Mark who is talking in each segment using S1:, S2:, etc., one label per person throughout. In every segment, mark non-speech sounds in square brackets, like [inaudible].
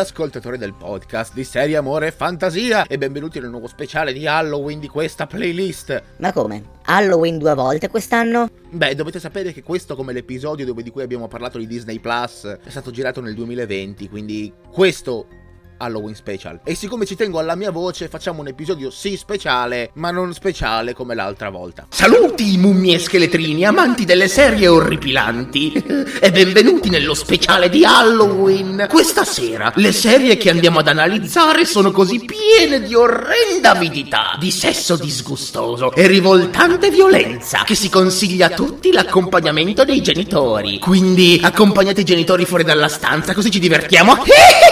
S1: Ascoltatori del podcast di serie amore e fantasia e benvenuti nel nuovo speciale di Halloween di questa playlist.
S2: Ma come? Halloween due volte quest'anno?
S1: Beh, dovete sapere che questo come l'episodio dove di cui abbiamo parlato di Disney Plus è stato girato nel 2020, quindi questo Halloween Special. E siccome ci tengo alla mia voce, facciamo un episodio sì speciale, ma non speciale come l'altra volta.
S3: Saluti mummie e scheletrini, amanti delle serie orripilanti, e benvenuti nello speciale di Halloween. Questa sera le serie che andiamo ad analizzare sono così piene di orrenda avidità, di sesso disgustoso e rivoltante violenza che si consiglia a tutti l'accompagnamento dei genitori. Quindi accompagnate i genitori fuori dalla stanza così ci divertiamo. [laughs]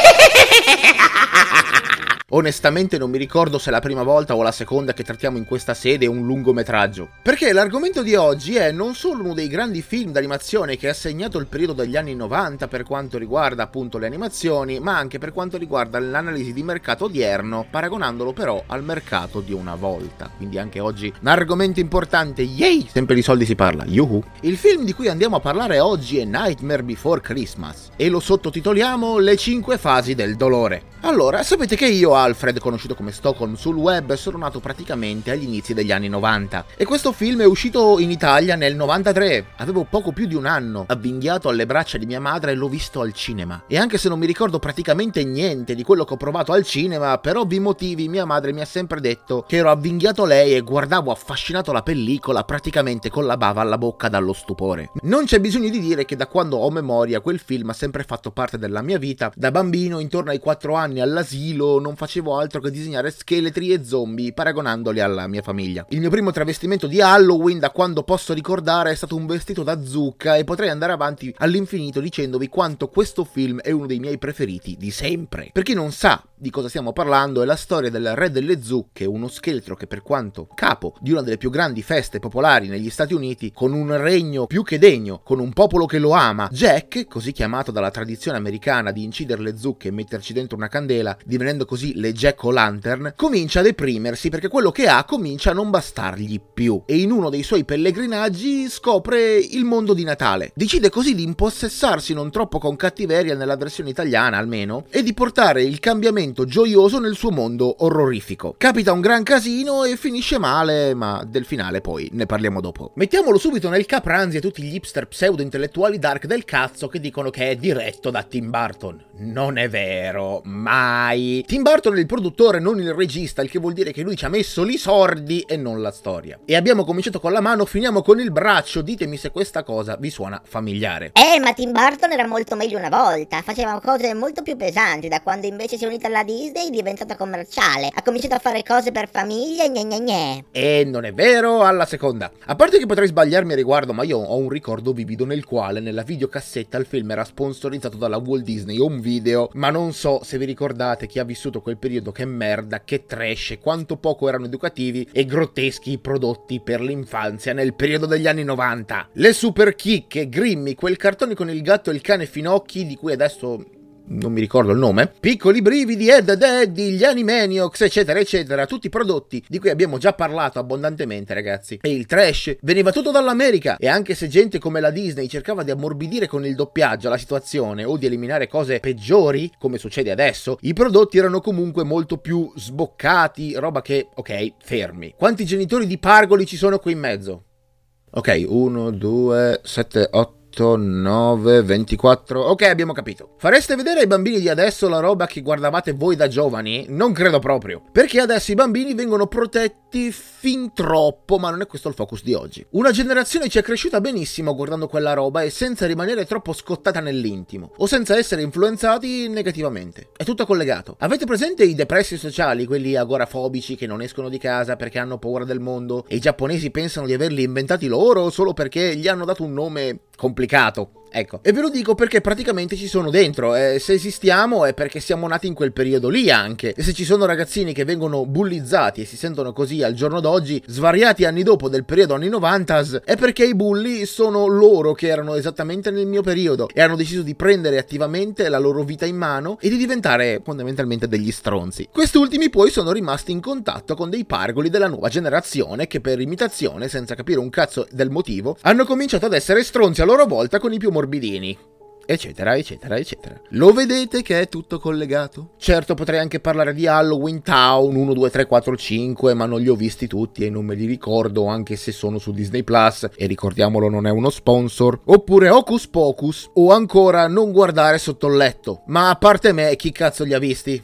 S1: Onestamente non mi ricordo se è la prima volta o la seconda che trattiamo in questa sede un lungometraggio. Perché l'argomento di oggi è non solo uno dei grandi film d'animazione che ha segnato il periodo degli anni 90 per quanto riguarda appunto le animazioni, ma anche per quanto riguarda l'analisi di mercato odierno, paragonandolo però al mercato di una volta. Quindi anche oggi un argomento importante, yay! Sempre di soldi si parla, yuhu! Il film di cui andiamo a parlare oggi è Nightmare Before Christmas e lo sottotitoliamo Le 5 fasi del dolore. Allora, sapete che io, Alfred, conosciuto come Stockholm sul web, sono nato praticamente agli inizi degli anni 90. E questo film è uscito in Italia nel 93. Avevo poco più di un anno, avvinghiato alle braccia di mia madre e l'ho visto al cinema. E anche se non mi ricordo praticamente niente di quello che ho provato al cinema, per ovvi motivi mia madre mi ha sempre detto che ero avvinghiato lei e guardavo affascinato la pellicola praticamente con la bava alla bocca dallo stupore. Non c'è bisogno di dire che da quando ho memoria quel film ha sempre fatto parte della mia vita. Da bambino, intorno ai 4 anni, all'asilo non facevo altro che disegnare scheletri e zombie paragonandoli alla mia famiglia. Il mio primo travestimento di Halloween da quando posso ricordare è stato un vestito da zucca e potrei andare avanti all'infinito dicendovi quanto questo film è uno dei miei preferiti di sempre. Per chi non sa di cosa stiamo parlando è la storia del re delle zucche, uno scheletro che per quanto capo di una delle più grandi feste popolari negli Stati Uniti, con un regno più che degno, con un popolo che lo ama, Jack, così chiamato dalla tradizione americana di incidere le zucche e metterci dentro una candela, divenendo così le Jack o Lantern, comincia a deprimersi perché quello che ha comincia a non bastargli più e in uno dei suoi pellegrinaggi scopre il mondo di Natale. Decide così di impossessarsi non troppo con cattiveria nella versione italiana almeno e di portare il cambiamento gioioso nel suo mondo orrorifico. Capita un gran casino e finisce male, ma del finale poi ne parliamo dopo. Mettiamolo subito nel capranzi a tutti gli hipster pseudo-intellettuali dark del cazzo che dicono che è diretto da Tim Burton. Non è vero, mai. Tim Burton è il produttore, non il regista, il che vuol dire che lui ci ha messo i sordi e non la storia. E abbiamo cominciato con la mano, finiamo con il braccio. Ditemi se questa cosa vi suona familiare.
S2: Eh, ma Tim Burton era molto meglio una volta, faceva cose molto più pesanti da quando invece si è unita alla la Disney è diventata commerciale. Ha cominciato a fare cose per famiglie, gne gne gne.
S1: E non è vero, alla seconda. A parte che potrei sbagliarmi a riguardo, ma io ho un ricordo vivido nel quale nella videocassetta il film era sponsorizzato dalla Walt Disney Home Video, ma non so se vi ricordate chi ha vissuto quel periodo che merda, che trash, quanto poco erano educativi e grotteschi i prodotti per l'infanzia nel periodo degli anni 90. Le super chicche, Grimmy, quel cartone con il gatto e il cane finocchi di cui adesso non mi ricordo il nome, Piccoli Brividi, Ed Eddie, gli Animaniacs, eccetera, eccetera, tutti prodotti di cui abbiamo già parlato abbondantemente, ragazzi. E il trash veniva tutto dall'America e anche se gente come la Disney cercava di ammorbidire con il doppiaggio la situazione o di eliminare cose peggiori, come succede adesso, i prodotti erano comunque molto più sboccati, roba che, ok, fermi. Quanti genitori di pargoli ci sono qui in mezzo? Ok, 1, 2, 7, 8. 8, 9, 24. Ok, abbiamo capito. Fareste vedere ai bambini di adesso la roba che guardavate voi da giovani? Non credo proprio. Perché adesso i bambini vengono protetti fin troppo, ma non è questo il focus di oggi. Una generazione ci è cresciuta benissimo guardando quella roba e senza rimanere troppo scottata nell'intimo, o senza essere influenzati negativamente. È tutto collegato. Avete presente i depressi sociali, quelli agorafobici che non escono di casa perché hanno paura del mondo e i giapponesi pensano di averli inventati loro solo perché gli hanno dato un nome complicato. Ecco, e ve lo dico perché praticamente ci sono dentro. Eh, se esistiamo è perché siamo nati in quel periodo lì anche. E se ci sono ragazzini che vengono bullizzati e si sentono così al giorno d'oggi, svariati anni dopo del periodo anni 90, è perché i bulli sono loro che erano esattamente nel mio periodo e hanno deciso di prendere attivamente la loro vita in mano e di diventare fondamentalmente degli stronzi. Questi ultimi poi sono rimasti in contatto con dei pargoli della nuova generazione che per imitazione, senza capire un cazzo del motivo, hanno cominciato ad essere stronzi a loro volta con i più morbidini. eccetera, eccetera, eccetera. Lo vedete che è tutto collegato? Certo, potrei anche parlare di Halloween Town 1, 2, 3, 4, 5, ma non li ho visti tutti e non me li ricordo, anche se sono su Disney Plus, e ricordiamolo non è uno sponsor. Oppure Hocus Pocus, o ancora non guardare sotto il letto. Ma a parte me, chi cazzo li ha visti?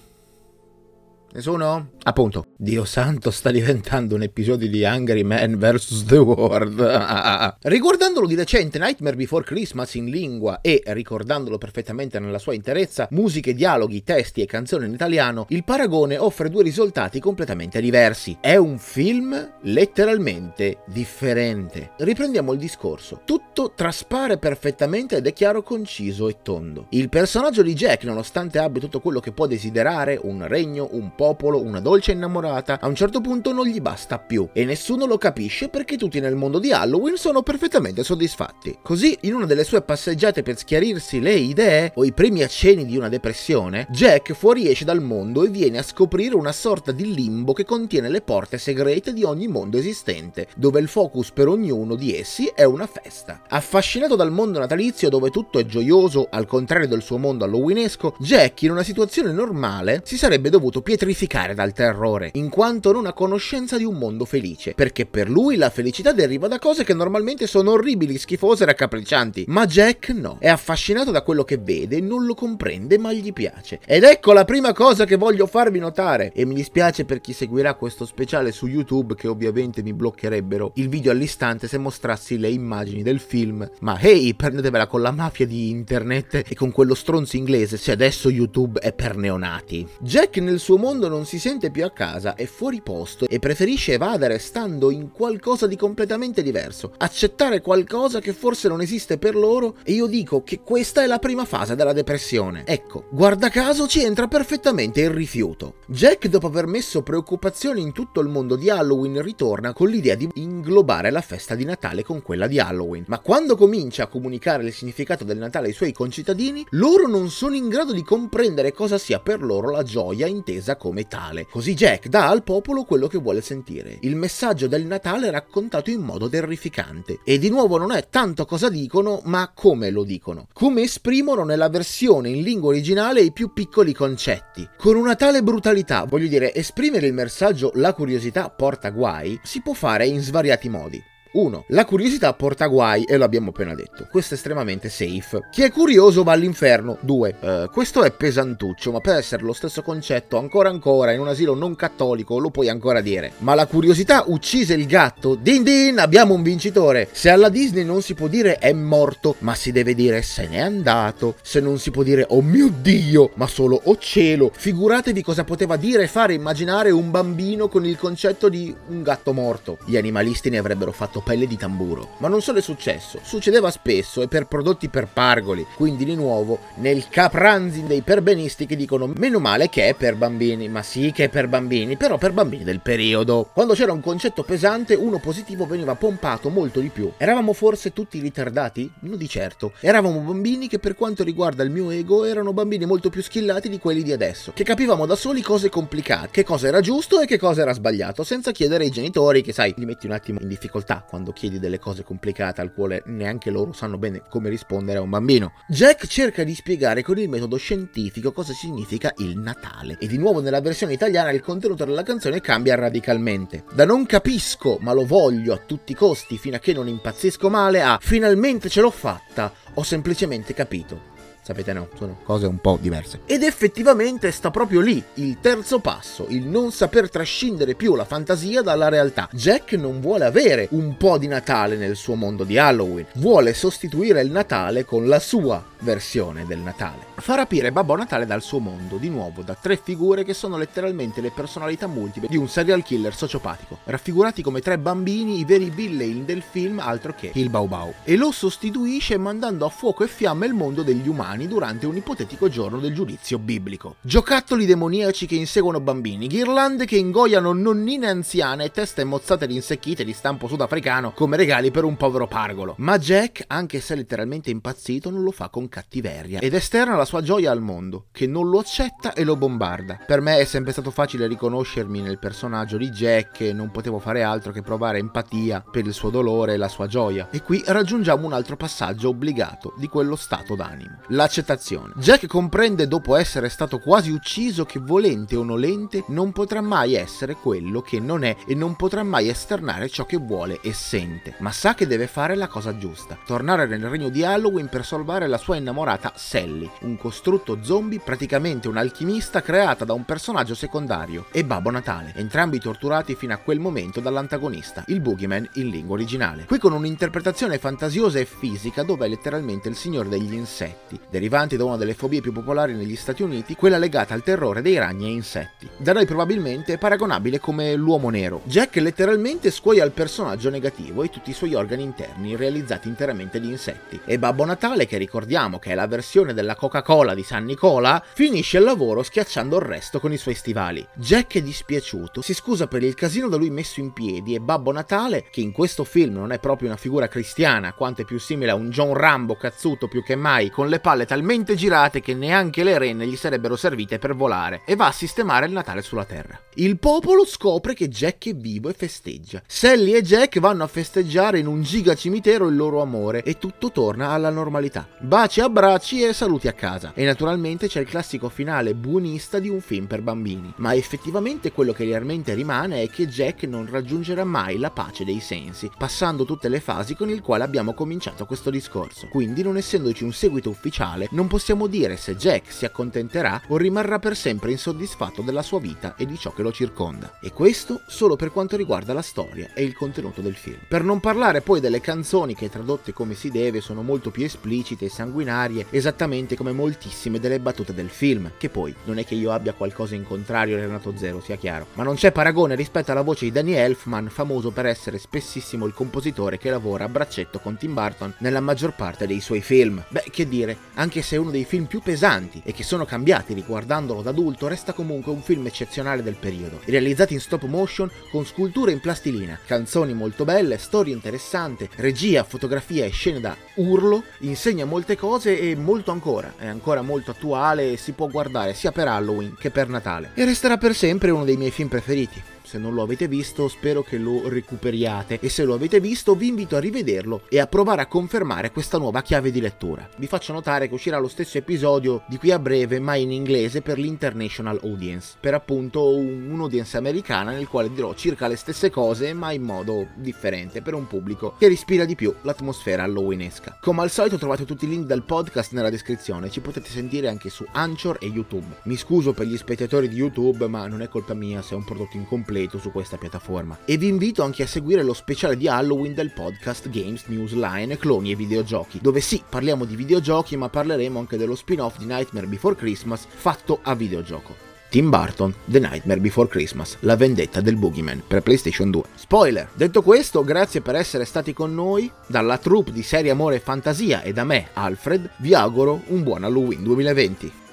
S1: Nessuno? Appunto, Dio santo sta diventando un episodio di Hungry Man vs. The World. [laughs] Riguardandolo di recente, Nightmare Before Christmas in lingua e ricordandolo perfettamente nella sua interezza, musiche, dialoghi, testi e canzoni in italiano, il paragone offre due risultati completamente diversi. È un film letteralmente differente. Riprendiamo il discorso. Tutto traspare perfettamente ed è chiaro, conciso e tondo. Il personaggio di Jack, nonostante abbia tutto quello che può desiderare, un regno, un po' popolo, una dolce innamorata, a un certo punto non gli basta più e nessuno lo capisce perché tutti nel mondo di Halloween sono perfettamente soddisfatti. Così, in una delle sue passeggiate per schiarirsi le idee o i primi accenni di una depressione, Jack fuoriesce dal mondo e viene a scoprire una sorta di limbo che contiene le porte segrete di ogni mondo esistente, dove il focus per ognuno di essi è una festa. Affascinato dal mondo natalizio dove tutto è gioioso, al contrario del suo mondo halloweenesco, Jack in una situazione normale si sarebbe dovuto pietrificare purificare dal terrore, in quanto non ha conoscenza di un mondo felice, perché per lui la felicità deriva da cose che normalmente sono orribili, schifose e raccapriccianti, ma Jack no, è affascinato da quello che vede, non lo comprende ma gli piace. Ed ecco la prima cosa che voglio farvi notare, e mi dispiace per chi seguirà questo speciale su YouTube che ovviamente mi bloccherebbero il video all'istante se mostrassi le immagini del film, ma hey, prendetevela con la mafia di internet e con quello stronzo inglese se adesso YouTube è per neonati. Jack nel suo mondo quando non si sente più a casa è fuori posto e preferisce evadere stando in qualcosa di completamente diverso, accettare qualcosa che forse non esiste per loro e io dico che questa è la prima fase della depressione. Ecco, guarda caso ci entra perfettamente il rifiuto. Jack dopo aver messo preoccupazioni in tutto il mondo di Halloween ritorna con l'idea di inglobare la festa di Natale con quella di Halloween, ma quando comincia a comunicare il significato del Natale ai suoi concittadini, loro non sono in grado di comprendere cosa sia per loro la gioia intesa come tale. Così Jack dà al popolo quello che vuole sentire. Il messaggio del Natale raccontato in modo terrificante. E di nuovo non è tanto cosa dicono, ma come lo dicono. Come esprimono nella versione in lingua originale i più piccoli concetti. Con una tale brutalità, voglio dire, esprimere il messaggio la curiosità porta guai si può fare in svariati modi. 1. La curiosità porta guai e lo abbiamo appena detto. Questo è estremamente safe. Chi è curioso va all'inferno. 2. Uh, eh, questo è pesantuccio, ma per essere lo stesso concetto ancora ancora in un asilo non cattolico lo puoi ancora dire. Ma la curiosità uccise il gatto. Din din, abbiamo un vincitore. Se alla Disney non si può dire è morto, ma si deve dire se n'è andato. Se non si può dire oh mio Dio, ma solo oh cielo. Figuratevi cosa poteva dire e fare immaginare un bambino con il concetto di un gatto morto. Gli animalisti ne avrebbero fatto pelle di tamburo. Ma non solo è successo, succedeva spesso e per prodotti per pargoli, quindi di nuovo nel capranzi dei perbenisti che dicono meno male che è per bambini, ma sì che è per bambini, però per bambini del periodo. Quando c'era un concetto pesante, uno positivo veniva pompato molto di più. Eravamo forse tutti ritardati? Non di certo. Eravamo bambini che per quanto riguarda il mio ego erano bambini molto più skillati di quelli di adesso, che capivamo da soli cose complicate, che cosa era giusto e che cosa era sbagliato, senza chiedere ai genitori che sai, li metti un attimo in difficoltà quando chiedi delle cose complicate al quale neanche loro sanno bene come rispondere a un bambino. Jack cerca di spiegare con il metodo scientifico cosa significa il Natale e di nuovo nella versione italiana il contenuto della canzone cambia radicalmente. Da non capisco ma lo voglio a tutti i costi fino a che non impazzisco male a finalmente ce l'ho fatta, ho semplicemente capito. Sapete no, sono cose un po' diverse. Ed effettivamente sta proprio lì il terzo passo, il non saper trascendere più la fantasia dalla realtà. Jack non vuole avere un po' di Natale nel suo mondo di Halloween, vuole sostituire il Natale con la sua versione del Natale. Fa rapire Babbo Natale dal suo mondo, di nuovo da tre figure che sono letteralmente le personalità multiple di un serial killer sociopatico, raffigurati come tre bambini, i veri villain del film altro che il Bau Bau, e lo sostituisce mandando a fuoco e fiamme il mondo degli umani umani durante un ipotetico giorno del giudizio biblico. Giocattoli demoniaci che inseguono bambini, ghirlande che ingoiano nonnine anziane e teste mozzate ed insecchite di stampo sudafricano come regali per un povero pargolo. Ma Jack, anche se letteralmente impazzito, non lo fa con cattiveria ed esterna la sua gioia al mondo, che non lo accetta e lo bombarda. Per me è sempre stato facile riconoscermi nel personaggio di Jack e non potevo fare altro che provare empatia per il suo dolore e la sua gioia. E qui raggiungiamo un altro passaggio obbligato di quello stato d'animo. L'accettazione. Jack comprende dopo essere stato quasi ucciso che volente o nolente non potrà mai essere quello che non è e non potrà mai esternare ciò che vuole e sente, ma sa che deve fare la cosa giusta, tornare nel regno di Halloween per salvare la sua innamorata Sally, un costrutto zombie praticamente un'alchimista creata da un personaggio secondario, e Babbo Natale, entrambi torturati fino a quel momento dall'antagonista, il Boogeyman in lingua originale. Qui con un'interpretazione fantasiosa e fisica dove è letteralmente il signore degli insetti, derivanti da una delle fobie più popolari negli Stati Uniti, quella legata al terrore dei ragni e insetti. Da noi probabilmente paragonabile come l'uomo nero. Jack letteralmente scuoia il personaggio negativo e tutti i suoi organi interni realizzati interamente di insetti. E Babbo Natale, che ricordiamo che è la versione della Coca-Cola di San Nicola, finisce il lavoro schiacciando il resto con i suoi stivali. Jack è dispiaciuto, si scusa per il casino da lui messo in piedi e Babbo Natale, che in questo film non è proprio una figura cristiana, quanto è più simile a un John Rambo cazzuto più che mai, con le palle talmente girate che neanche le renne gli sarebbero servite per volare, e va a sistemare il Natale sulla Terra. Il popolo scopre che Jack è vivo e festeggia. Sally e Jack vanno a festeggiare in un giga cimitero il loro amore e tutto torna alla normalità. Baci, abbracci e saluti a casa. E naturalmente c'è il classico finale buonista di un film per bambini. Ma effettivamente quello che realmente rimane è che Jack non raggiungerà mai la pace dei sensi, passando tutte le fasi con il quale abbiamo cominciato questo discorso. Quindi, non essendoci un seguito ufficiale, non possiamo dire se Jack si accontenterà o rimarrà per sempre insoddisfatto della sua vita e di ciò che lo circonda. E questo solo per quanto riguarda la storia e il contenuto del film. Per non parlare poi delle canzoni che tradotte come si deve sono molto più esplicite e sanguinarie, esattamente come moltissime delle battute del film, che poi non è che io abbia qualcosa in contrario a Renato Zero, sia chiaro, ma non c'è paragone rispetto alla voce di Danny Elfman, famoso per essere spessissimo il compositore che lavora a braccetto con Tim Burton nella maggior parte dei suoi film. Beh, che dire, anche se è uno dei film più pesanti e che sono cambiati riguardandolo da adulto, resta comunque un film eccezionale del periodo, realizzati in stop motion con sculture in plastilina, canzoni molto belle, storia interessante, regia, fotografia e scene da urlo, insegna molte cose e molto ancora, è ancora molto attuale e si può guardare sia per Halloween che per Natale. E resterà per sempre uno dei miei film preferiti se non lo avete visto spero che lo recuperiate e se lo avete visto vi invito a rivederlo e a provare a confermare questa nuova chiave di lettura. Vi faccio notare che uscirà lo stesso episodio di qui a breve ma in inglese per l'international audience, per appunto un, un'audience americana nel quale dirò circa le stesse cose ma in modo differente per un pubblico che respira di più l'atmosfera halloweenesca. Come al solito trovate tutti i link del podcast nella descrizione, ci potete sentire anche su Anchor e YouTube. Mi scuso per gli spettatori di YouTube ma non è colpa mia se è un prodotto incompleto su questa piattaforma. E vi invito anche a seguire lo speciale di Halloween del podcast Games Newsline Cloni e Videogiochi, dove sì, parliamo di videogiochi, ma parleremo anche dello spin-off di Nightmare Before Christmas fatto a videogioco. Tim Burton, The Nightmare Before Christmas, la vendetta del Boogeyman per PlayStation 2. Spoiler! Detto questo, grazie per essere stati con noi. Dalla troupe di Serie Amore e Fantasia e da me, Alfred, vi auguro un buon Halloween 2020.